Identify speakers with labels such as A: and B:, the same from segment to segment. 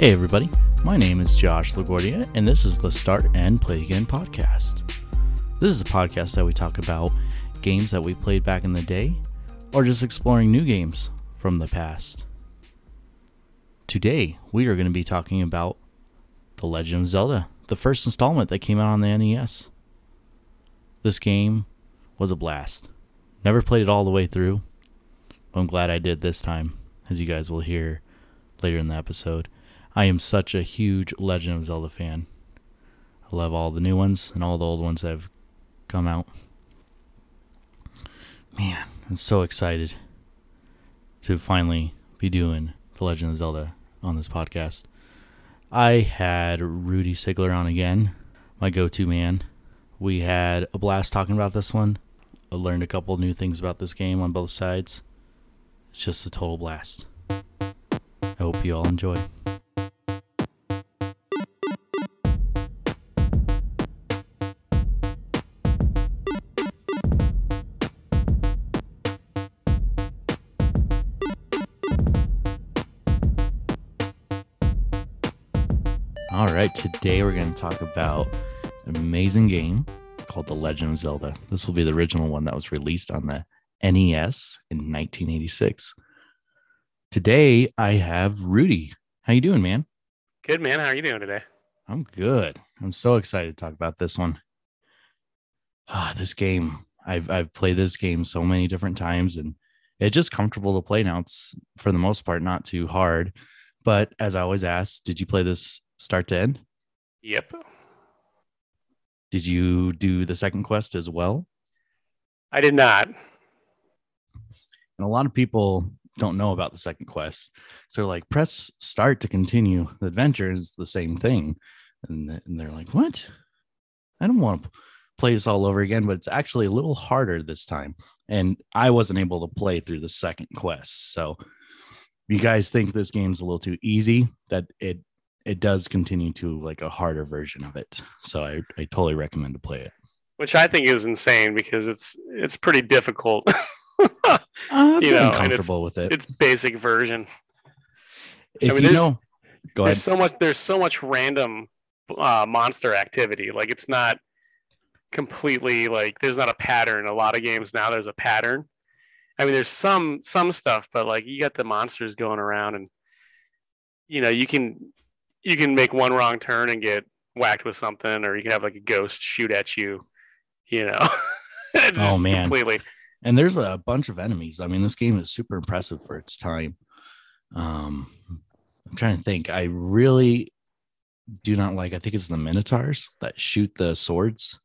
A: Hey, everybody. My name is Josh LaGuardia, and this is the Start and Play Again podcast. This is a podcast that we talk about games that we played back in the day or just exploring new games from the past. Today, we are going to be talking about The Legend of Zelda, the first installment that came out on the NES. This game was a blast. Never played it all the way through. I'm glad I did this time, as you guys will hear later in the episode. I am such a huge Legend of Zelda fan. I love all the new ones and all the old ones that have come out. Man, I'm so excited to finally be doing The Legend of Zelda on this podcast. I had Rudy Sigler on again, my go to man. We had a blast talking about this one. I learned a couple new things about this game on both sides. It's just a total blast. I hope you all enjoy. Right, today we're going to talk about an amazing game called The Legend of Zelda. This will be the original one that was released on the NES in 1986. Today I have Rudy. How you doing, man?
B: Good man. How are you doing today?
A: I'm good. I'm so excited to talk about this one. Ah, this game. I've I've played this game so many different times and it's just comfortable to play now. It's for the most part not too hard. But as I always ask, did you play this start to end?
B: Yep.
A: Did you do the second quest as well?
B: I did not.
A: And a lot of people don't know about the second quest. So like press start to continue the adventure is the same thing. And, and they're like, what? I don't want to play this all over again, but it's actually a little harder this time. And I wasn't able to play through the second quest. So you guys think this game's a little too easy, that it it does continue to like a harder version of it. So I, I totally recommend to play it.
B: Which I think is insane because it's it's pretty difficult.
A: I'm
B: You know,
A: comfortable with it.
B: its basic version.
A: If
B: I mean,
A: you
B: there's-
A: know, go ahead.
B: There's so much there's so much random uh, monster activity. Like it's not completely like there's not a pattern. A lot of games now there's a pattern. I mean, there's some some stuff, but like you got the monsters going around, and you know you can you can make one wrong turn and get whacked with something, or you can have like a ghost shoot at you. You know,
A: Oh, man.
B: completely.
A: and there's a bunch of enemies. I mean, this game is super impressive for its time. Um, I'm trying to think. I really do not like. I think it's the Minotaurs that shoot the swords.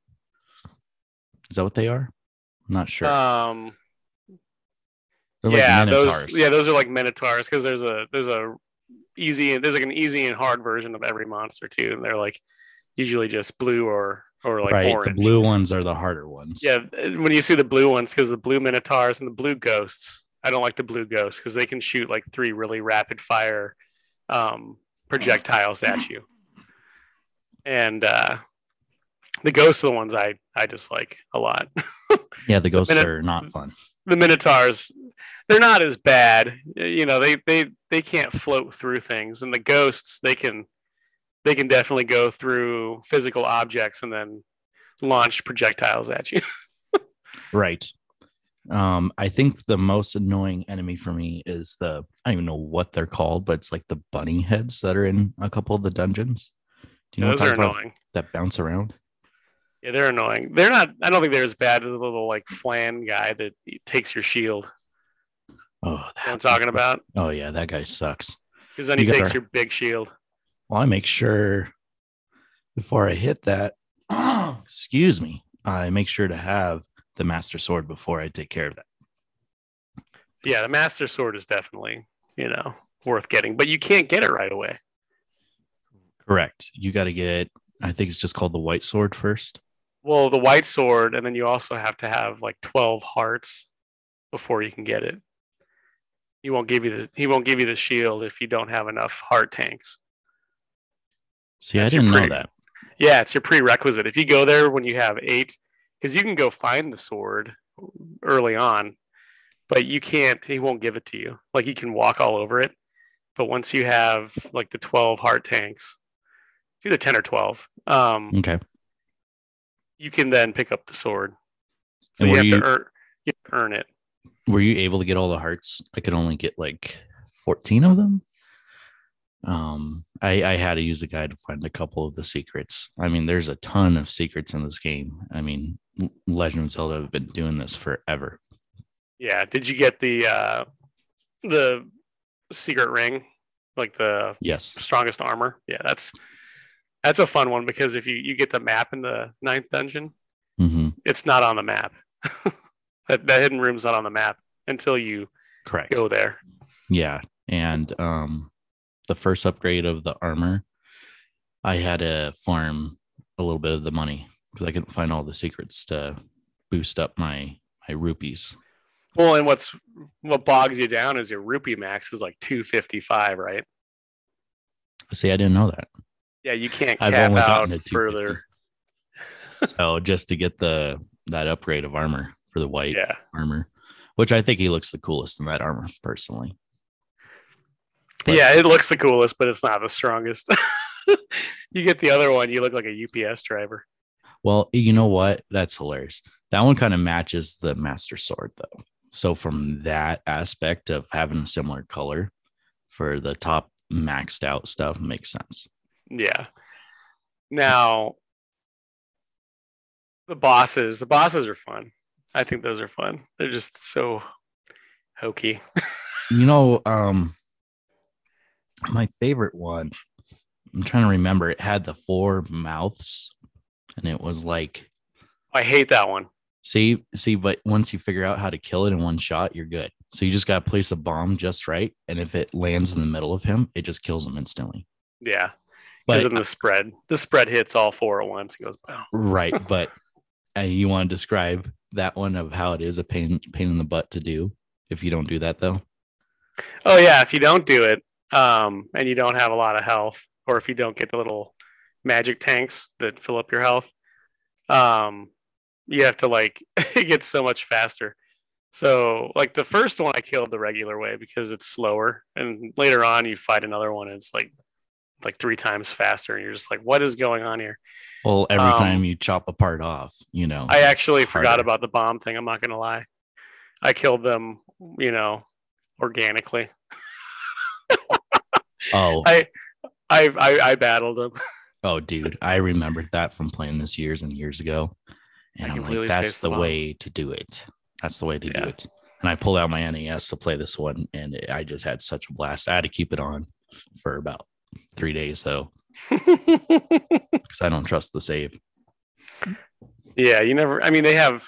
A: Is that what they are? I'm not sure.
B: Um,
A: They're
B: yeah,
A: Minotaurs.
B: those yeah, those are like minotaurs because there's a there's a easy there's like an easy and hard version of every monster too, and they're like usually just blue or or like
A: right.
B: orange.
A: The blue ones are the harder ones.
B: Yeah, when you see the blue ones, because the blue minotaurs and the blue ghosts. I don't like the blue ghosts because they can shoot like three really rapid fire um, projectiles at you, and uh, the ghosts are the ones I I dislike a lot.
A: Yeah, the ghosts
B: Mino-
A: are not fun.
B: the minotaurs they're not as bad you know they they they can't float through things and the ghosts they can they can definitely go through physical objects and then launch projectiles at you
A: Right. Um, I think the most annoying enemy for me is the I don't even know what they're called, but it's like the bunny heads that are in a couple of the dungeons. Do you know
B: those
A: what
B: are
A: I'm talking about?
B: annoying
A: That bounce around?
B: yeah they're annoying they're not i don't think they're as bad as the little like flan guy that takes your shield
A: Oh,
B: you know i'm talking about
A: Oh yeah, that guy sucks.
B: because then he
A: You
B: takes
A: gotta-
B: your big shield
A: Well, I make sure before I hit that, excuse me, I make sure to have the master sword before I take care of that.
B: yeah the master sword is definitely you know worth getting but you can't get it right away
A: Correct. You got to get. I think it's just called the white sword first.
B: Well, the white sword, and then you also have to have like twelve hearts before you can get it. He won't give you the he won't give you the shield if you don't have enough heart tanks.
A: See,
B: That's
A: I didn't know that.
B: Yeah, it's your prerequisite. If you go there when you have eight, because you can go find the sword early on, but you can't. He won't give it to you. Like you can walk all over it, but once you have like the 12 heart tanks, it's either 10 or 12. Um,
A: Okay.
B: you can then pick up the sword. So you have
A: you-
B: to earn, you have to earn it.
A: Were you able to get all the hearts? I could only get like 14 of them. Um, I, I had to use a guide to find a couple of the secrets. I mean, there's a ton of secrets in this game. I mean, Legend of Zelda have been doing this forever.
B: Yeah. Did you get the uh, the secret ring, like the
A: Yes.
B: strongest armor? Yeah, that's that's a fun one because if you you get the map in the ninth dungeon,
A: hmm
B: it's not on the map. that, that hidden room's not on the map until you
A: Correct.
B: go there.
A: Yeah. And um the first upgrade of the armor, I had to farm a little bit of the money because I couldn't find all the secrets to boost up my my rupees.
B: Well, and what's what bogs you down is your rupee max is like two fifty five, right?
A: See, I didn't know that.
B: Yeah, you can't
A: I've
B: cap
A: only
B: out
A: gotten to
B: further.
A: so just to get the that upgrade of armor for the white
B: Yeah,
A: armor, which I think he looks the coolest in that armor personally. But-
B: yeah, it looks the coolest, but it's not the strongest. you get the other one, you look like a UPS driver.
A: Well, you know what? That's hilarious. That one kind of matches the master sword though. So from that aspect of having a similar color for the top maxed out stuff makes sense.
B: Yeah. Now, the bosses, the bosses are fun. I think those are fun. They're just so hokey.
A: You know, um my favorite one, I'm trying to remember, it had the four mouths and it was like
B: I hate that one.
A: See, see, but once you figure out how to kill it in one shot, you're good. So you just got to place a bomb just right, and if it lands in the middle of him, it just kills him instantly.
B: Yeah. Because in the spread, the spread hits all four at once. It goes, wow.
A: right, but uh, you want to describe that one of how it is a pain pain in the butt to do if you don't do that though.
B: Oh yeah, if you don't do it, um, and you don't have a lot of health, or if you don't get the little magic tanks that fill up your health, um, you have to like it gets so much faster. So like the first one I killed the regular way because it's slower, and later on you fight another one and it's like like three times faster, and you're just like, what is going on here?
A: Well, every
B: Um,
A: time you chop a part off, you know.
B: I actually forgot
A: harder.
B: about the bomb thing. I'm not gonna lie, I killed them, you know, organically.
A: Oh,
B: I I I, I battled them.
A: oh, dude, I remembered that from playing this years and years ago, and
B: I
A: I'm like, that's
B: spaced
A: the way to do it. That's the way to do it. And I pulled out my NES to play this one, and I just had such a blast. I had to keep it on for about three days though, because I don't trust the save.
B: yeah, you never. I mean, they have,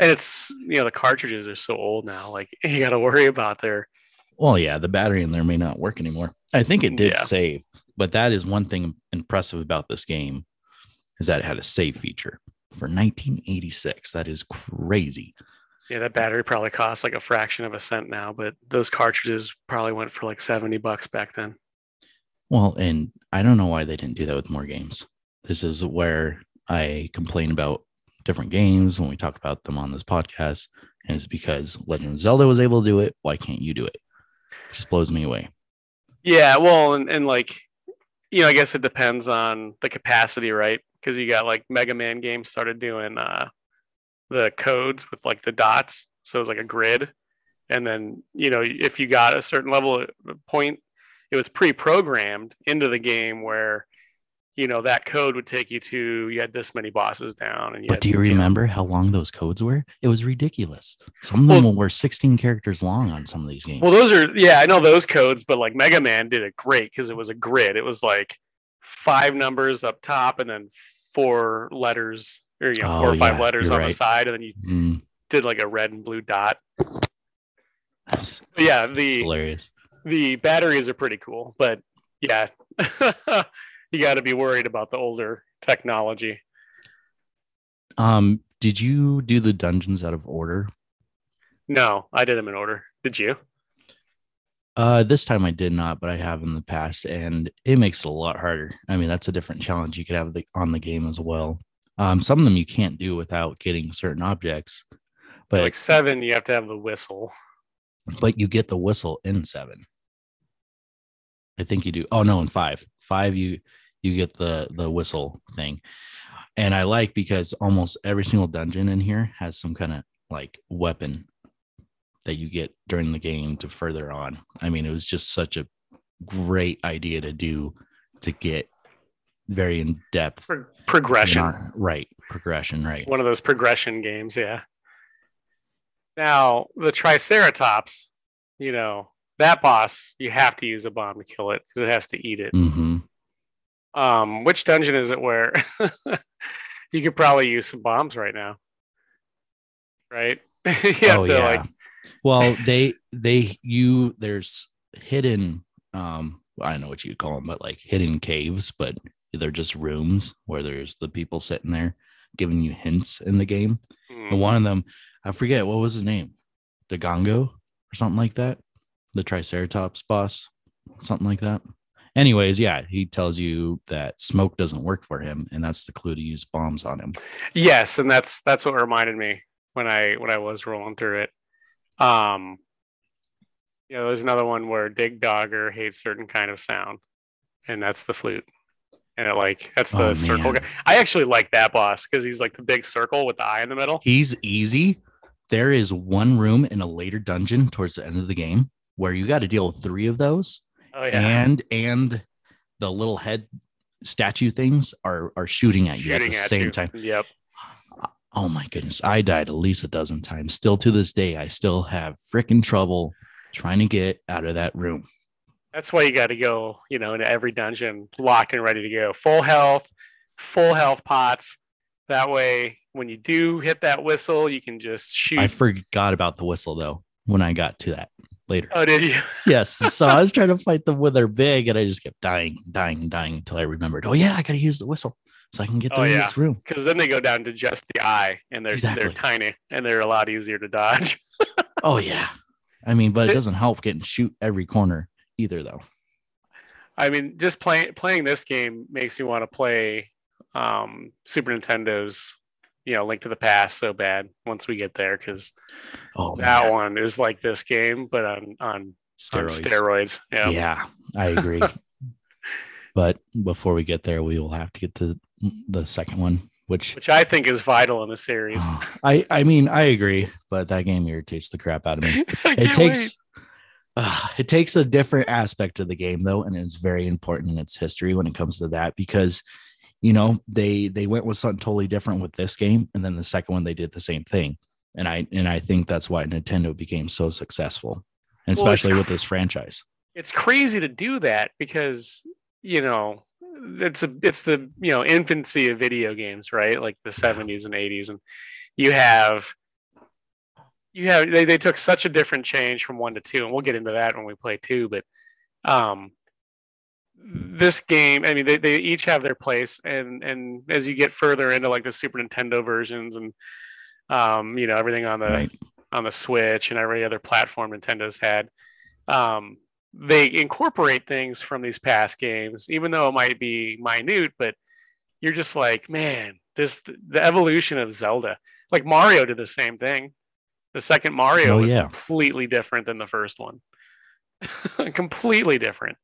B: and it's you know the cartridges are so old now. Like you got to worry about their.
A: Well, yeah, the battery in there may not work anymore. I think it did
B: Yeah.
A: save, but that is one thing impressive about this game is that it had a save feature for 1986. That is crazy.
B: Yeah, that battery probably costs like a fraction of a cent now, but those cartridges probably went for like seventy bucks back then.
A: Well, and I don't know why they didn't do that with more games. This is where I complain about different games when we talk about them on this podcast. And it's because Legend of Zelda was able to do it. Why can't you do it? it just blows me away.
B: Yeah, well, and, and like, you know, I guess it depends on the capacity, right? Because you got like Mega Man games started doing uh, the codes with like the dots, so it's like a grid, and then you know if you got a certain level of point, it was pre-programmed into the game where you know that code would take you to you had this many bosses down, and you
A: But
B: had,
A: do you
B: know-
A: remember how long those codes were? It was ridiculous. Some of them were 16 characters long on some of these games.
B: Well, those are yeah, I know those codes, but like Mega Man did it great because it was a grid. It was like five numbers up top and then four letters, or you know, four
A: Oh,
B: or five
A: yeah,
B: letters on the side, and then you
A: Mm,
B: did like a red and blue dot. yeah, the
A: hilarious.
B: The batteries are pretty cool, but yeah, you got to be worried about the older technology.
A: Um, did you do the dungeons out of order?
B: No, I did them in order. Did you?
A: Uh, this time I did not, but I have in the past, and it makes it a lot harder. I mean, that's a different challenge you could have the, on the game as well. Um, some of them you can't do without getting certain objects, but
B: like seven, you have to have the whistle.
A: but you get the whistle in seven. I think you do. Oh no, in five, five you you get the the whistle thing, and I like because almost every single dungeon in here has some kind of like weapon that you get during the game to further on. I mean, it was just such a great idea to do to get very in depth
B: Pro- progression.
A: right progression right
B: One of those progression games, yeah. Now the Triceratops, you know that boss, you have to use a bomb to kill it because it has to eat it.
A: hmm
B: Um, which dungeon is it where you could probably use some bombs right now? Right? you
A: oh yeah
B: like
A: well they they you there's hidden um i don't know what you'd call them but like hidden caves but they're just rooms where there's the people sitting there giving you hints in the game
B: hmm,
A: and one of them i forget what was his name Dodongo or something like that the triceratops boss something like that anyways yeah he tells you that smoke doesn't work for him and that's the clue to use bombs on him
B: yes, and that's that's what reminded me when I when I was rolling through it. Um you know, there's another one where Digdogger hates certain kind of sound, and that's the flute. And it like that's the
A: Oh,
B: circle
A: man.
B: guy. I actually like that boss because he's like the big circle with the eye in the middle.
A: He's easy. There is one room in a later dungeon towards the end of the game where you got to deal with three of those,
B: Oh yeah.
A: and and the little head statue things are are shooting at you at the
B: at
A: same
B: you.
A: time.
B: Yep.
A: Oh my goodness, I died at least a dozen times. Still to this day, I still have freaking trouble trying to get out of that room.
B: That's why you got to go, you know, into every dungeon locked and ready to go. Full health, full health pots. That way, when you do hit that whistle, you can just shoot.
A: I forgot about the whistle though when I got to that later.
B: oh, did you?
A: Yes. So I was trying to fight them when they're big, and I just kept dying, dying, dying until I remembered. Oh yeah, I gotta use the whistle so I can get
B: Oh,
A: through
B: yeah.
A: this room.
B: Because then they go down to just the eye, and they're they're tiny, and they're a lot easier to dodge.
A: Oh yeah. I mean, but it
B: It-
A: doesn't help getting shoot every corner either, though.
B: I mean, just playing playing this game makes you want to play um, Super Nintendo's, you know, Link to the Past so bad once we get there because
A: Oh
B: that
A: man,
B: one is like this game but on on, on
A: steroids.
B: steroids. Yeah.
A: Yeah, I agree. but before we get there, we will have to get to the second one, which
B: which I think is vital in the series.
A: I I mean I agree, but that game irritates the crap out of me. It takes uh, it takes a different aspect of the game though and it's very important in its history when it comes to that because you know they they went with something totally different with this game and then the second one they did the same thing. And i and i think that's why nintendo became so successful and
B: Well,
A: especially with this franchise.
B: It's crazy to do that because you know it's a it's the you know infancy of video games, right? Like the 70s and 80s, and you have you have they, they took such a different change from one to two, and we'll get into that when we play two, but um this game i mean they, they each have their place and and as you get further into like the super nintendo versions and um you know everything on the
A: right
B: on the Switch and every other platform Nintendo's had. Um, they incorporate things from these past games, even though it might be minute, but you're just like, man, this the evolution of Zelda. Like Mario did the same thing. The second Mario
A: Oh,
B: was
A: yeah.
B: completely different than the first one. completely different.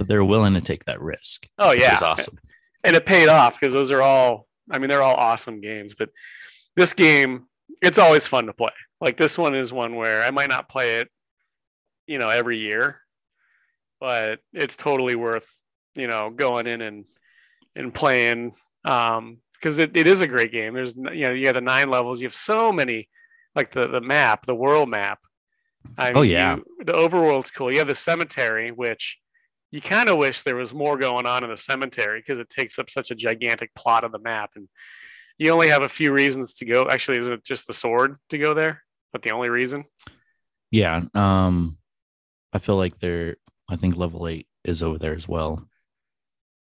A: But they're willing to take that risk
B: Oh yeah,
A: it's awesome.
B: And it paid off because those are all i mean they're all awesome games but this game it's always fun to play. Like this one is one where i might not play it you know every year but it's totally worth you know going in and and playing um because it, it is a great game. There's you know you have the nine levels. You have so many like the the map the world map. I
A: Oh, yeah.
B: you- the overworld's cool. You have the cemetery which you kind of wish there was more going on in the cemetery because it takes up such a gigantic plot of the map and you only have a few reasons to go actually is it just the sword to go there? But the only reason?
A: Yeah um i feel like they're i think level eight is over there as well.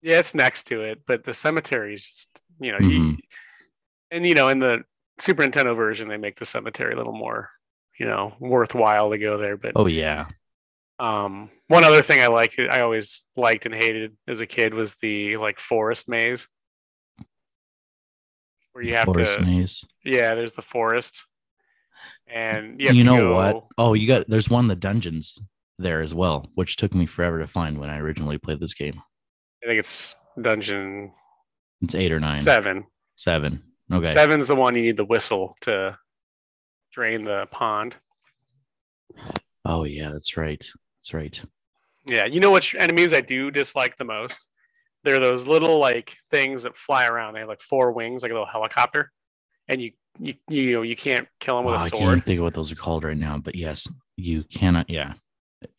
B: Yeah it's next to it but the cemetery is just you know you,
A: Mhm.
B: and you know in the super nintendo version they make the cemetery a little more you know worthwhile to go there but
A: oh yeah
B: um one other thing i like i always liked and hated as a kid was the like forest maze where you have
A: forest
B: to
A: maze
B: Yeah, there's the forest, and you, have
A: you
B: to
A: know
B: go-
A: what? Oh, you got there's one of the dungeons there as well, which took me forever to find when I originally played this game.
B: I think it's dungeon
A: It's eight or nine,
B: seven.
A: seven. Okay.
B: Seven's the one you need the whistle to drain the pond.
A: Oh yeah, that's right. That's right.
B: Yeah, you know which enemies I do dislike the most? They're those little like things that fly around. They have like four wings, like a little helicopter, and you you you know you can't kill them with
A: Oh,
B: a
A: I can't think of what those are called right now, but yes, you cannot. Yeah,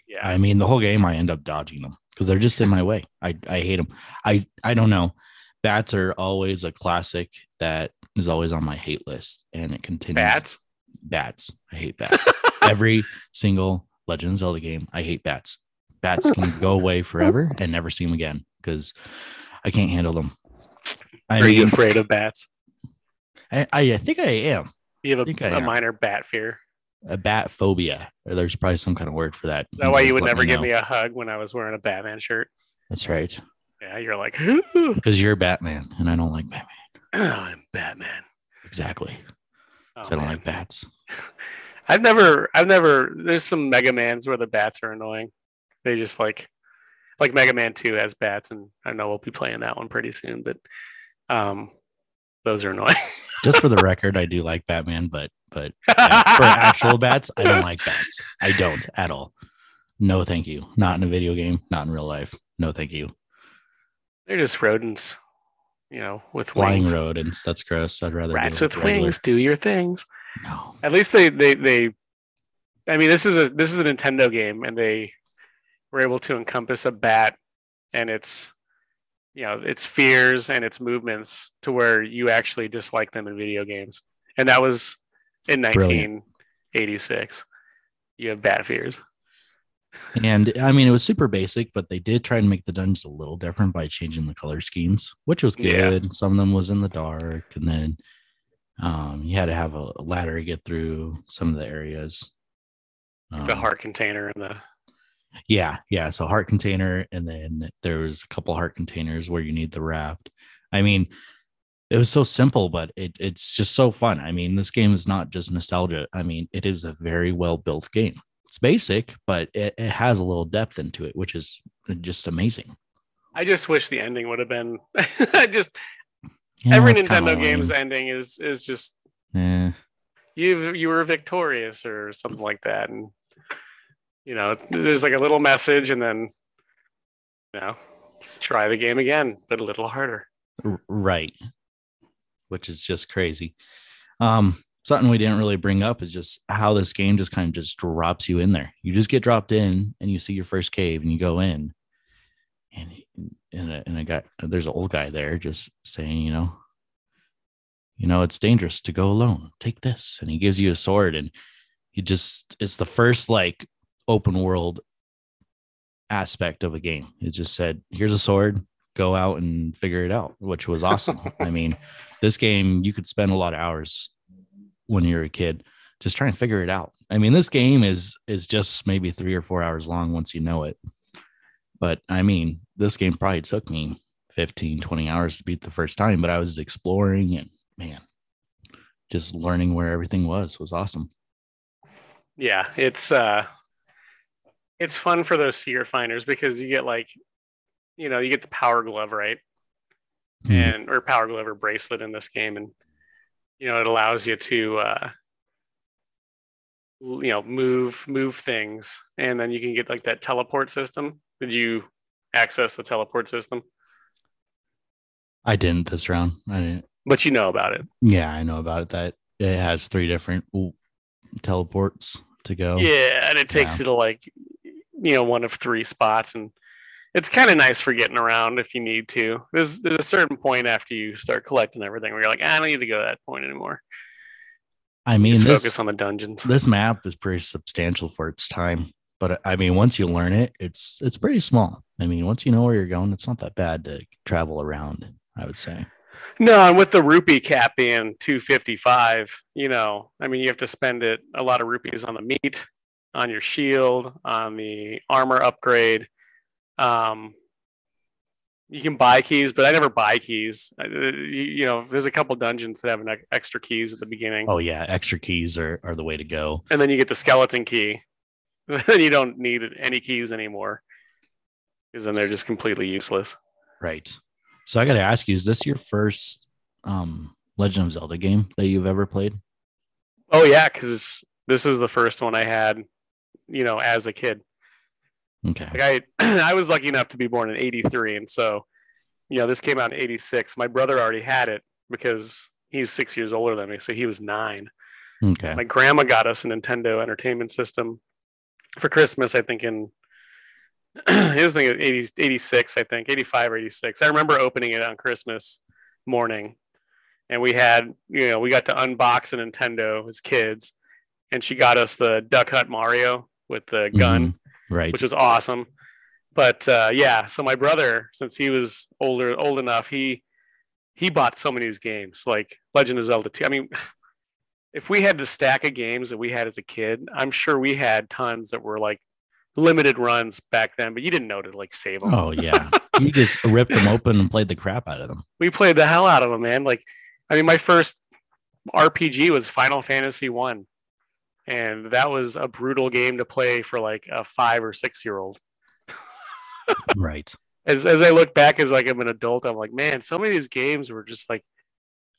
B: Yeah,
A: I mean the whole game I end up dodging them because they're just in my way. I I hate them. I I don't know. Bats are always a classic that is always on my hate list, and it continues.
B: bats.
A: Bats. I hate bats. Every single Legend of Zelda game, I hate bats. Bats can go away forever and never see them again because I can't handle them. I
B: Are you afraid of bats?
A: I, I, I think I am
B: You have
A: think I
B: a, a
A: am.
B: minor bat fear.
A: a bat phobia. Or There's probably some kind of word for that.
B: Is that why you would
A: Let
B: never give
A: know.
B: me a hug when I was wearing a Batman shirt?
A: That's right.
B: Yeah, you're like,
A: Because you're Batman, and I don't like Batman.
B: I'm Batman.
A: Exactly.
B: Oh,
A: 'Cause I don't
B: man.
A: like bats.
B: I've never, I've never. There's some Mega Mans where the bats are annoying. They just like, like Mega Man Two has bats, and I know we'll be playing that one pretty soon. But, um, those are annoying.
A: Just for the record, I do like Batman, but but yeah, for actual bats, I don't like bats. I don't at all. No, thank you. Not in a video game. Not in real life. No, thank you.
B: They're just rodents, you know, with
A: Flying
B: wings.
A: rodents. That's gross. I'd rather
B: Rats with
A: regular-
B: wings, do your things.
A: No.
B: At least they, they, they. I mean, this is a this is a Nintendo game, and they were able to encompass a bat and its, you know, its fears and its movements to where you actually dislike them in video games, and that was in
A: Brilliant.
B: 1986. You have bat fears.
A: And I mean, it was super basic, but they did try and make the dungeons a little different by changing the color schemes, which was
B: Yeah.
A: good. Some of them was in the dark, and then um, you had to have a ladder to get through some of the areas.
B: The
A: Um,
B: heart container and the
A: Yeah, yeah. So heart container, and then there was a couple heart containers where you need the raft. I mean, it was so simple, but it, it's just so fun. I mean, this game is not just nostalgia. I mean, it is a very well built game. It's basic, but it, it has a little depth into it, which is just amazing.
B: I just wish the ending would have been. I just
A: Yeah,
B: every Nintendo game's ending is is just
A: Eh,
B: you you were victorious or something like that, and you know there's like a little message, and then you know try the game again, but a little harder.
A: right. Which is just crazy. Um, something we didn't really bring up is just how this game just kind of just drops you in there. You just get dropped in and you see your first cave and you go in and and a, and I got there's an old guy there just saying, you know, you know, it's dangerous to go alone. Take this. And he gives you a sword and he just it's the first like open world aspect of a game. It just said, here's a sword, go out and figure it out, which was awesome. I mean, this game you could spend a lot of hours when you're a kid just trying to figure it out. I mean, this game is is just maybe 3 or 4 hours long once you know it. But I mean, this game probably took me 15, 20 hours to beat the first time, but I was exploring and man, just learning where everything was was awesome.
B: Yeah, it's uh, it's fun for those seer finders because you get like, you know, you get the power glove right,
A: Hmm.
B: and or power glove or bracelet in this game, and you know it allows you to uh, you know move move things, and then you can get like that teleport system. Did you access the teleport system?
A: I didn't this round. I didn't.
B: But you know about it.
A: Yeah, I know about it. That it has three different teleports to go.
B: Yeah, and it takes
A: Yeah.
B: you to like you know one of three spots, and it's kind of nice for getting around if you need to. There's there's a certain point after you start collecting everything where you're like, "Ah, I don't need to go to that point anymore.
A: I mean, this
B: focus on the dungeons.
A: this map is pretty substantial for its time. But I mean, once you learn it, it's it's pretty small. I mean, once you know where you're going, it's not that bad to travel around. I would say.
B: No, and with the rupee cap being 255, you know, I mean, you have to spend it a lot of rupees on the meat, on your shield, on the armor upgrade. Um, you can buy keys, but I never buy keys. I- You, you know, there's a couple dungeons that have an extra keys at the beginning,
A: Oh yeah, extra keys are are the way to go.
B: and then you get the skeleton key. then you don't need any keys anymore because then they're just completely useless.
A: Right. So I got to ask you: Is this your first um, Legend of Zelda game that you've ever played?
B: Oh yeah, because this is the first one I had, you know, as a kid.
A: Okay.
B: Like I, I was lucky enough to be born in '83, and so, you know, this came out in '86. My brother already had it because he's six years older than me, so he was nine.
A: Okay.
B: My grandma got us a Nintendo Entertainment System for Christmas. I think in it was like 80, 86, I think 85 or 86. I remember opening it on Christmas morning, and we had you know we got to unbox a Nintendo as kids, and she got us the Duck Hunt Mario with the gun,
A: Mhm. Right.
B: which was awesome. But uh, yeah, so my brother, since he was older, old enough, he he bought so many of these games, like Legend of Zelda 2. I mean, if we had the stack of games that we had as a kid, I'm sure we had tons that were like limited runs back then, but you didn't know to like save them.
A: oh yeah. you just ripped them open and played the crap out of them.
B: We played the hell out of them, man. Like, I mean, my first RPG was Final Fantasy One, and that was a brutal game to play for like a five or six year old.
A: Right.
B: as as I look back as like I'm an adult, I'm like, man, some of these games were just like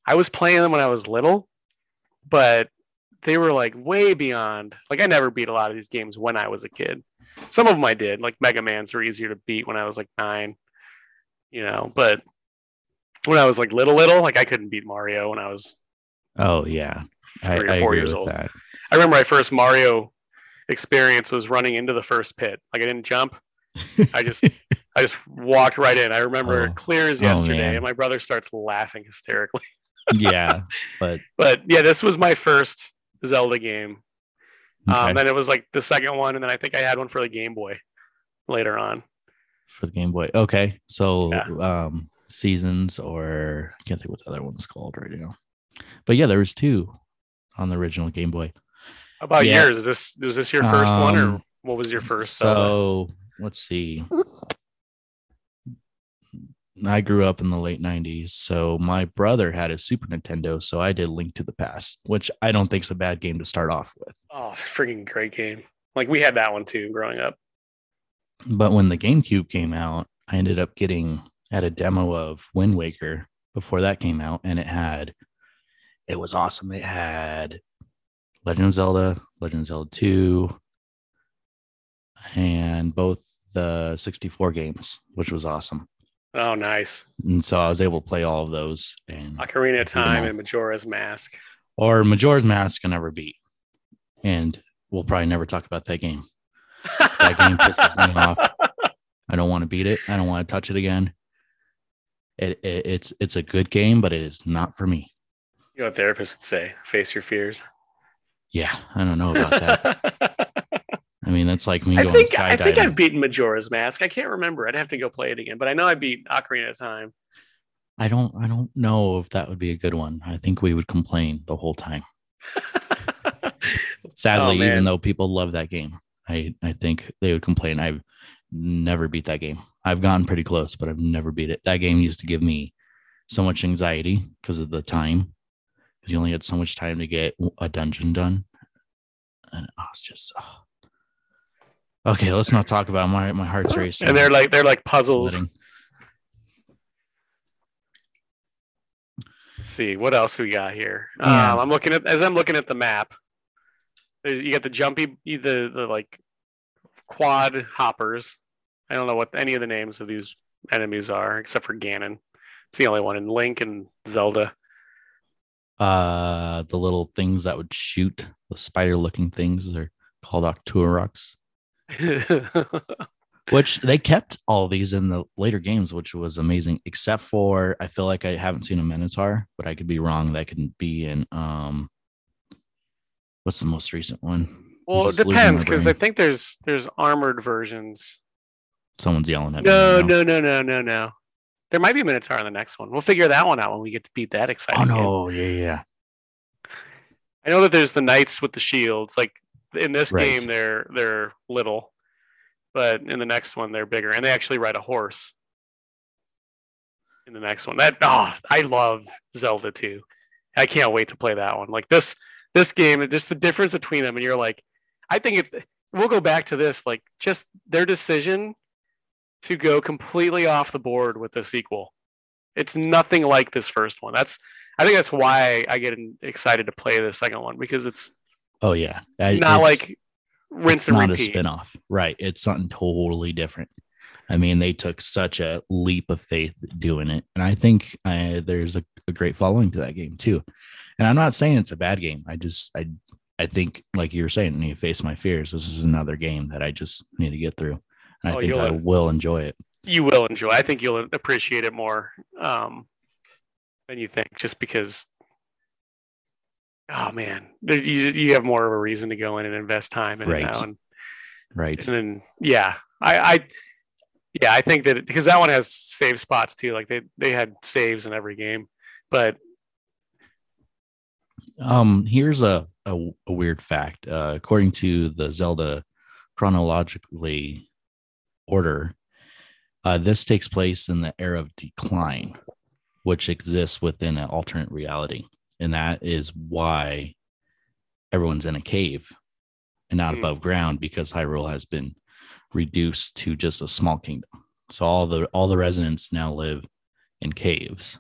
B: I was playing them when I was little, but they were like way beyond. Like I never beat a lot of these games when I was a kid. Some of them I did, like Mega Man's were easier to beat when I was like nine, you know. But when I was like little, little, like I couldn't beat Mario when I was.
A: Oh yeah. I,
B: Three or
A: I
B: four
A: agree
B: years
A: with
B: old.
A: that.
B: I remember my first Mario experience was running into the first pit. Like I didn't jump. I just I just walked right in. I remember
A: Oh.
B: clear as
A: Oh,
B: yesterday,
A: man.
B: and my brother starts laughing hysterically.
A: Yeah. But
B: But yeah, this was my first Zelda game. Um,
A: okay,
B: then it was like the second one, and then I think I had one for the Game Boy later on.
A: for the Game Boy. Okay. So
B: Yeah.
A: um seasons or I can't think what the other one's called right now. But yeah, there was two on the original Game Boy.
B: How about
A: Yeah.
B: yours? Is this was this your first one, or
A: Um,
B: what was your first? Zelda?
A: So let's see. I grew up in the late 90s. So my brother had a Super Nintendo. So I did Link to the Past, which I don't think is a bad game to start off with.
B: Oh, it's a freaking great game! Like we had that one too growing up.
A: But when the GameCube came out, I ended up getting at a demo of Wind Waker before that came out, and it had it was awesome. It had Legend of Zelda, Legend of Zelda 2, and both the 64 games, which was awesome.
B: Oh, nice!
A: And so I was able to play all of those and
B: Ocarina of Time and Majora's Mask.
A: or Majora's Mask I never beat. And we'll probably never talk about that game. That game pisses me off. I don't want to beat it. I don't want to touch it again. It, it it's it's a good game, but it is not for me.
B: You know what therapists would say? Face your fears.
A: Yeah, I don't know about that. I mean, that's like me
B: I think I think
A: skydiving.
B: I've beaten Majora's Mask. I can't remember. I'd have to go play it again, but I know I beat Ocarina of Time.
A: I don't I don't know if that would be a good one. I think we would complain the whole time. Sadly,
B: Oh,
A: even though people love that game, I I think they would complain. I've never beat that game. I've gotten pretty close, but I've never beat it. That game used to give me so much anxiety because of the time. Because you only had so much time to get a dungeon done, and ah, I was just. oh. Okay, let's not talk about my my heart's racing.
B: and they're like they're like puzzles. Let's see what else we got here.
A: Yeah.
B: Um, I'm looking at as I'm looking at the map. There's, you got the jumpy, the the like quad hoppers. I don't know what any of the names of these enemies are except for Ganon. It's the only one in Link and Zelda.
A: uh the little things that would shoot the spider looking things are called octoroks which they kept all these in the later games which was amazing except for i feel like i haven't seen a minotaur but i could be wrong that could be in um what's the most recent one
B: well, it depends because I think there's there's armored versions.
A: someone's yelling at
B: No,
A: me No,
B: no, no, no, no, no. There might be a Minotaur in the next one. We'll figure that one out when we get to beat that exciting.
A: oh
B: game.
A: no yeah yeah
B: I know that there's the knights with the shields. Like in this
A: Right.
B: game, they're they're little, but in the next one they're bigger, and they actually ride a horse. In the next one, that oh, I love Zelda too. I can't wait to play that one. Like this this game, just the difference between them, and you're like, I think it's we'll go back to this. Like just their decision to go completely off the board with the sequel. It's nothing like this first one. That's I think that's why I get excited to play the second one because it's
A: Oh yeah, I,
B: not like rinse and
A: not
B: repeat.
A: a spin-off. Right. It's something totally different. I mean they took such a leap of faith doing it. And i think uh, there's a, a great following to that game too. And i'm not saying it's a bad game. I just i i think like you were saying to face my fears. This is another game that i just need to get through. And i
B: Oh,
A: think i will enjoy it.
B: You will enjoy. I think you'll appreciate it more um, than you think, just because. Oh man, you you have more of a reason to go in and invest time in
A: Right.
B: it now, and,
A: right
B: and then yeah, I, I yeah I think that because that one has save spots too. Like they they had saves in every game, but
A: um here's a a, a weird fact uh, according to the zelda chronologically order uh, this takes place in the era of decline which exists within an alternate reality and that is why everyone's in a cave and not
B: Hmm.
A: above ground because hyrule has been reduced to just a small kingdom. So all the all the residents now live in caves.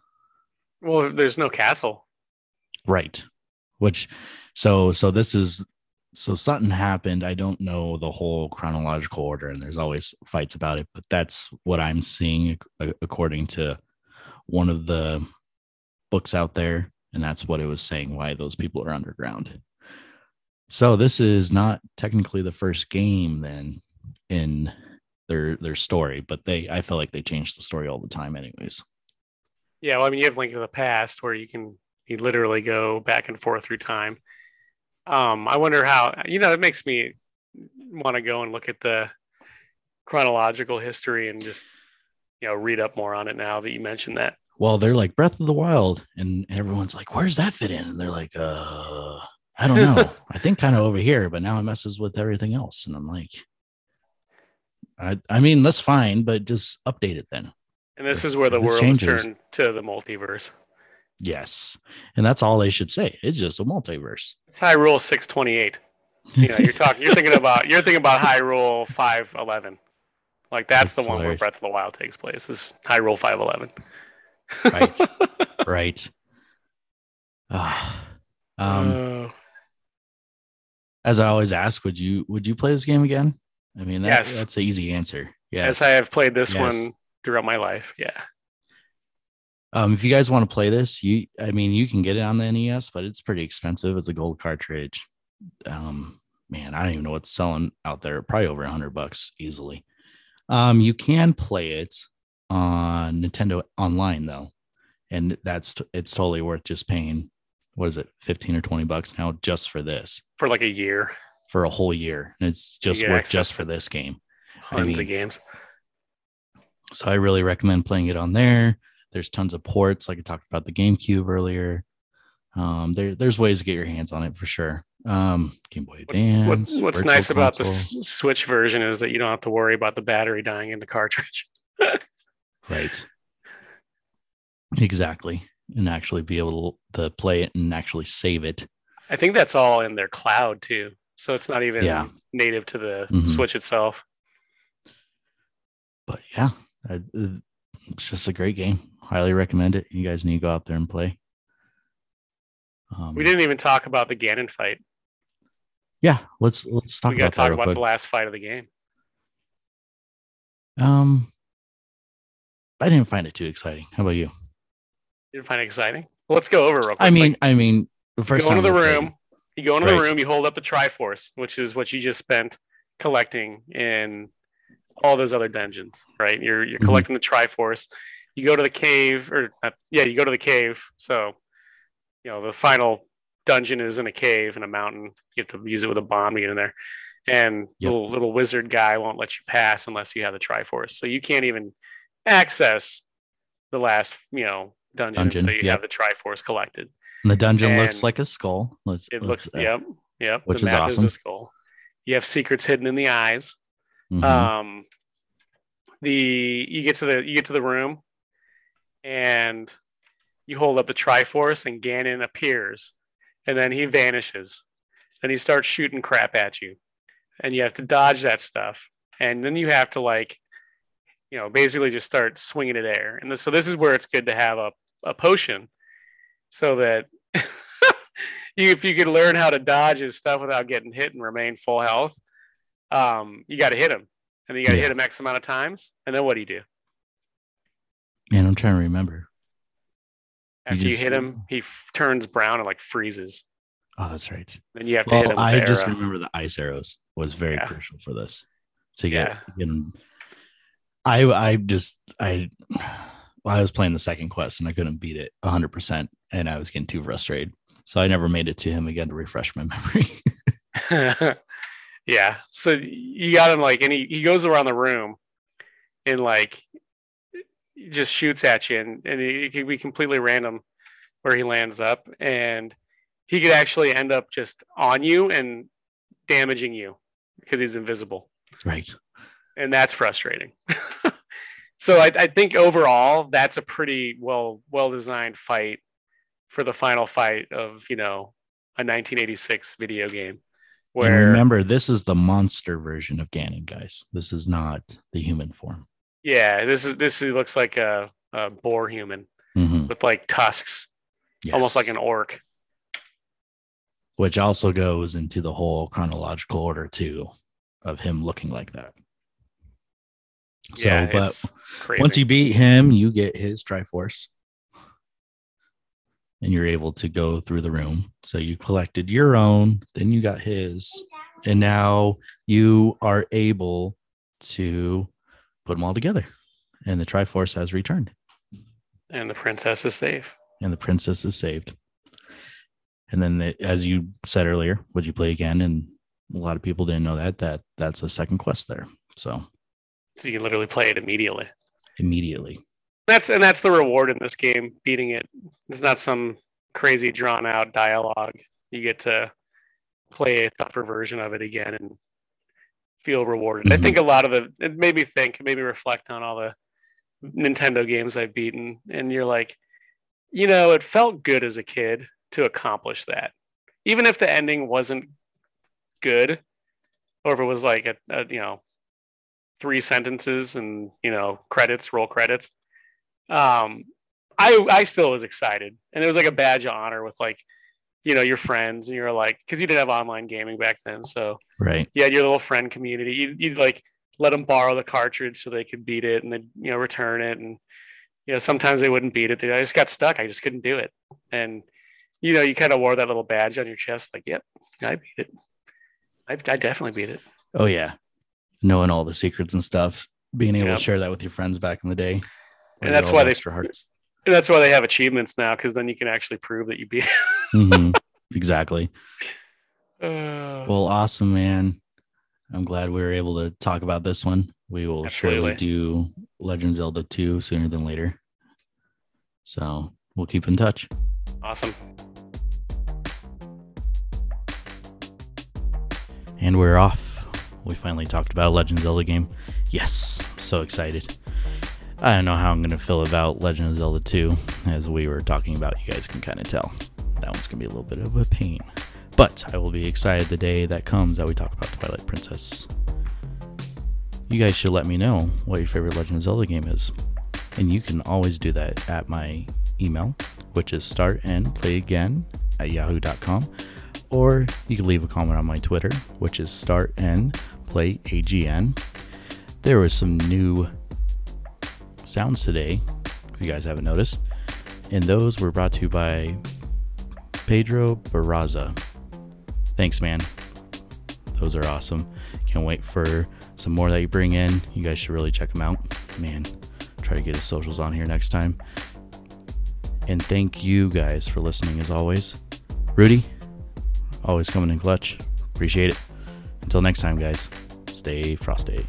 B: Well, there's no castle.
A: right. Which so so this is so something happened. I don't know the whole chronological order and there's always fights about it but that's what i'm seeing according to one of the books out there and that's what it was saying why those people are underground so this is not technically the first game then in their their story but they i feel like they change the story all the time anyways
B: Yeah, well, I mean, you have Link to the Past where you can you literally go back and forth through time. Um, I wonder how you know it makes me want to go and look at the chronological history and just you know read up more on it now that you mentioned that.
A: Well they're like breath of the wild and everyone's like where's that fit in and they're like uh i don't know i think kind of over here but now it messes with everything else and i'm like i i mean that's fine but just update it then
B: And this is where the world
A: changes-
B: turned to the multiverse.
A: yes and that's all they should say it's just a multiverse
B: It's Hyrule six twenty eight. You know, you're talking, you're thinking about, you're thinking about Hyrule five eleven. Like that's
A: That's
B: the one where. Breath of the Wild takes place. Is Hyrule five eleven.
A: Right. right Ah. um
B: Uh,
A: as i always ask would you would you play this game again i mean that,
B: Yes.
A: that's an easy answer yes
B: As I have played this
A: Yes.
B: one throughout my life. Yeah.
A: Um, if you guys want to play this, you I mean you can get it on the NES, but it's pretty expensive. It's a gold cartridge. Um, man, I don't even know what's selling out there. Probably over a hundred bucks easily. Um, you can play it on Nintendo Online though, and that's it's totally worth just paying. What is it, fifteen or twenty bucks now just for this
B: For like a year.
A: for a whole year? And it's just worth just for this game.
B: Tons
A: mean-
B: of games.
A: So I really recommend playing it on there. There's tons of ports, like I talked about the GameCube earlier. Um, there, there's ways to get your hands on it for sure. Um, Game Boy
B: What,
A: Advance.
B: what's nice about the Switch version is that you don't have to worry about the battery dying in the cartridge.
A: right? Exactly, and actually be able to play it and actually save it.
B: I think that's all in their cloud too. So it's not even
A: Yeah.
B: native to the
A: Mhm.
B: Switch itself.
A: But yeah, it's just a great game. Highly recommend it. You guys need to go out there and play. Um,
B: We didn't even talk about the Ganon fight.
A: Yeah, let's let's talk
B: we got to talk about
A: quick.
B: the last fight of the game.
A: Um, I didn't find it too exciting. How about you?
B: You didn't find it exciting? Well, let's go over real quick.
A: I mean, I mean, the
B: you
A: first
B: go into the room. You go into the room. You hold up the Triforce, which is what you just spent collecting in all those other dungeons, right? You're you're
A: Mhm.
B: collecting the Triforce. You go to the cave, or uh, yeah, you go to the cave. So, you know, the final dungeon is in a cave in a mountain. You have to use it with a bomb to get in there, and
A: Yep.
B: little little wizard guy won't let you pass unless you have the Triforce. So you can't even access the last, you know, dungeon,
A: Dungeon,
B: until you
A: yep.
B: have the Triforce collected.
A: And the dungeon looks like a skull. Let's,
B: It looks,
A: uh,
B: yep, yep.
A: which
B: the
A: is
B: map
A: awesome.
B: is skull. You have secrets hidden in the eyes.
A: mhm.
B: Um, the you get to the you get to the room, and you hold up the Triforce, and Ganon appears, and then he vanishes, and he starts shooting crap at you, and you have to dodge that stuff, and then you have to like, you know, basically just start swinging it air. And this, so this is where it's good to have a a potion, so that you if you could learn how to dodge his stuff without getting hit and remain full health, um, you got to hit him, and you got to
A: Yeah.
B: hit him X amount of times, and then what do you do?
A: Man, I'm trying to remember.
B: After you,
A: just-
B: hit him, he f- turns brown and like freezes.
A: Oh, that's right.
B: Then you have to hit him.
A: I just
B: arrow.
A: remember the ice arrows was very
B: Yeah.
A: crucial for this. To get,
B: Yeah.
A: get 'em- I I just I well, I was playing the second quest and I couldn't beat it 100 percent and I was getting too frustrated. So I never made it to him again to refresh my memory.
B: yeah. So you got him like, and he, he goes around the room and like just shoots at you, and, and it could be completely random where he lands up, and he could actually end up just on you and damaging you because he's invisible,
A: right.
B: And that's frustrating. so I, I think overall that's a pretty well well designed fight for the final fight of you know a 1986 video game.
A: Where And remember, this is the monster version of Ganon, guys. This is not the human form.
B: Yeah, this is this looks like a, a boar human
A: Mhm.
B: with like tusks, almost like an orc.
A: which also goes into the whole chronological order too of him looking like that. So,
B: yeah,
A: but once you beat him, you get his Triforce, and you're able to go through the room. So you collected your own, then you got his, and now you are able to put them all together, and the Triforce has returned,
B: and the princess is safe.
A: and the princess is saved. And then, the, as you said earlier, would you play again? And a lot of people didn't know that that that's a second quest there. So
B: So you can literally play it immediately.
A: immediately,
B: That's and that's the reward in this game. Beating it. It's not some crazy drawn out dialogue. You get to play a tougher version of it again and feel rewarded. I
A: Mhm.
B: think a lot of the it made me think, it made me reflect on all the Nintendo games I've beaten, and you're like, you know, it felt good as a kid to accomplish that, even if the ending wasn't good, or if it was like a, a you know three sentences and you know credits, roll credits. Um, I I still was excited, and it was like a badge of honor with like you know your friends, and you're like because you didn't have online gaming back then, so
A: right?
B: you had your little friend community. You'd, you'd like let them borrow the cartridge so they could beat it, and then you know return it, and you know sometimes they wouldn't beat it. They, I just got stuck. I just couldn't do it, and you know you kind of wore that little badge on your chest, like, yep, I beat it. I, I definitely beat it.
A: Oh yeah, knowing all the secrets and stuff, being able to share that with your friends back in the day, And
B: that's
A: you get all
B: why
A: the
B: they-
A: extra hearts.
B: And that's why they have achievements now, because then you can actually prove that you beat.
A: Mhm. exactly.
B: Uh,
A: Well, awesome, man. I'm glad we were able to talk about this one. We will surely do Legend Zelda 2 sooner than later. So we'll keep in touch.
B: awesome.
A: And we're off. We finally talked about a Legend of Zelda game. Yes, so excited. I don't know how I'm going to feel about Legend of Zelda 2. As we were talking about, you guys can kind of tell. That one's going to be a little bit of a pain. But I will be excited the day that comes that we talk about Twilight Princess. You guys should let me know what your favorite Legend of Zelda game is. And you can always do that at my email, which is start at yahoo.com or you can leave a comment on my Twitter, which is start play AGN. There was some new sounds today, if you guys haven't noticed, and those were brought to you by Pedro Barraza. Thanks, man. Those are awesome. Can't wait for some more that you bring in. You guys should really check them out. Man, try to get his socials on here next time. And thank you guys for listening as always. Rudy, always coming in clutch. Appreciate it. Until next time, guys, stay frosty.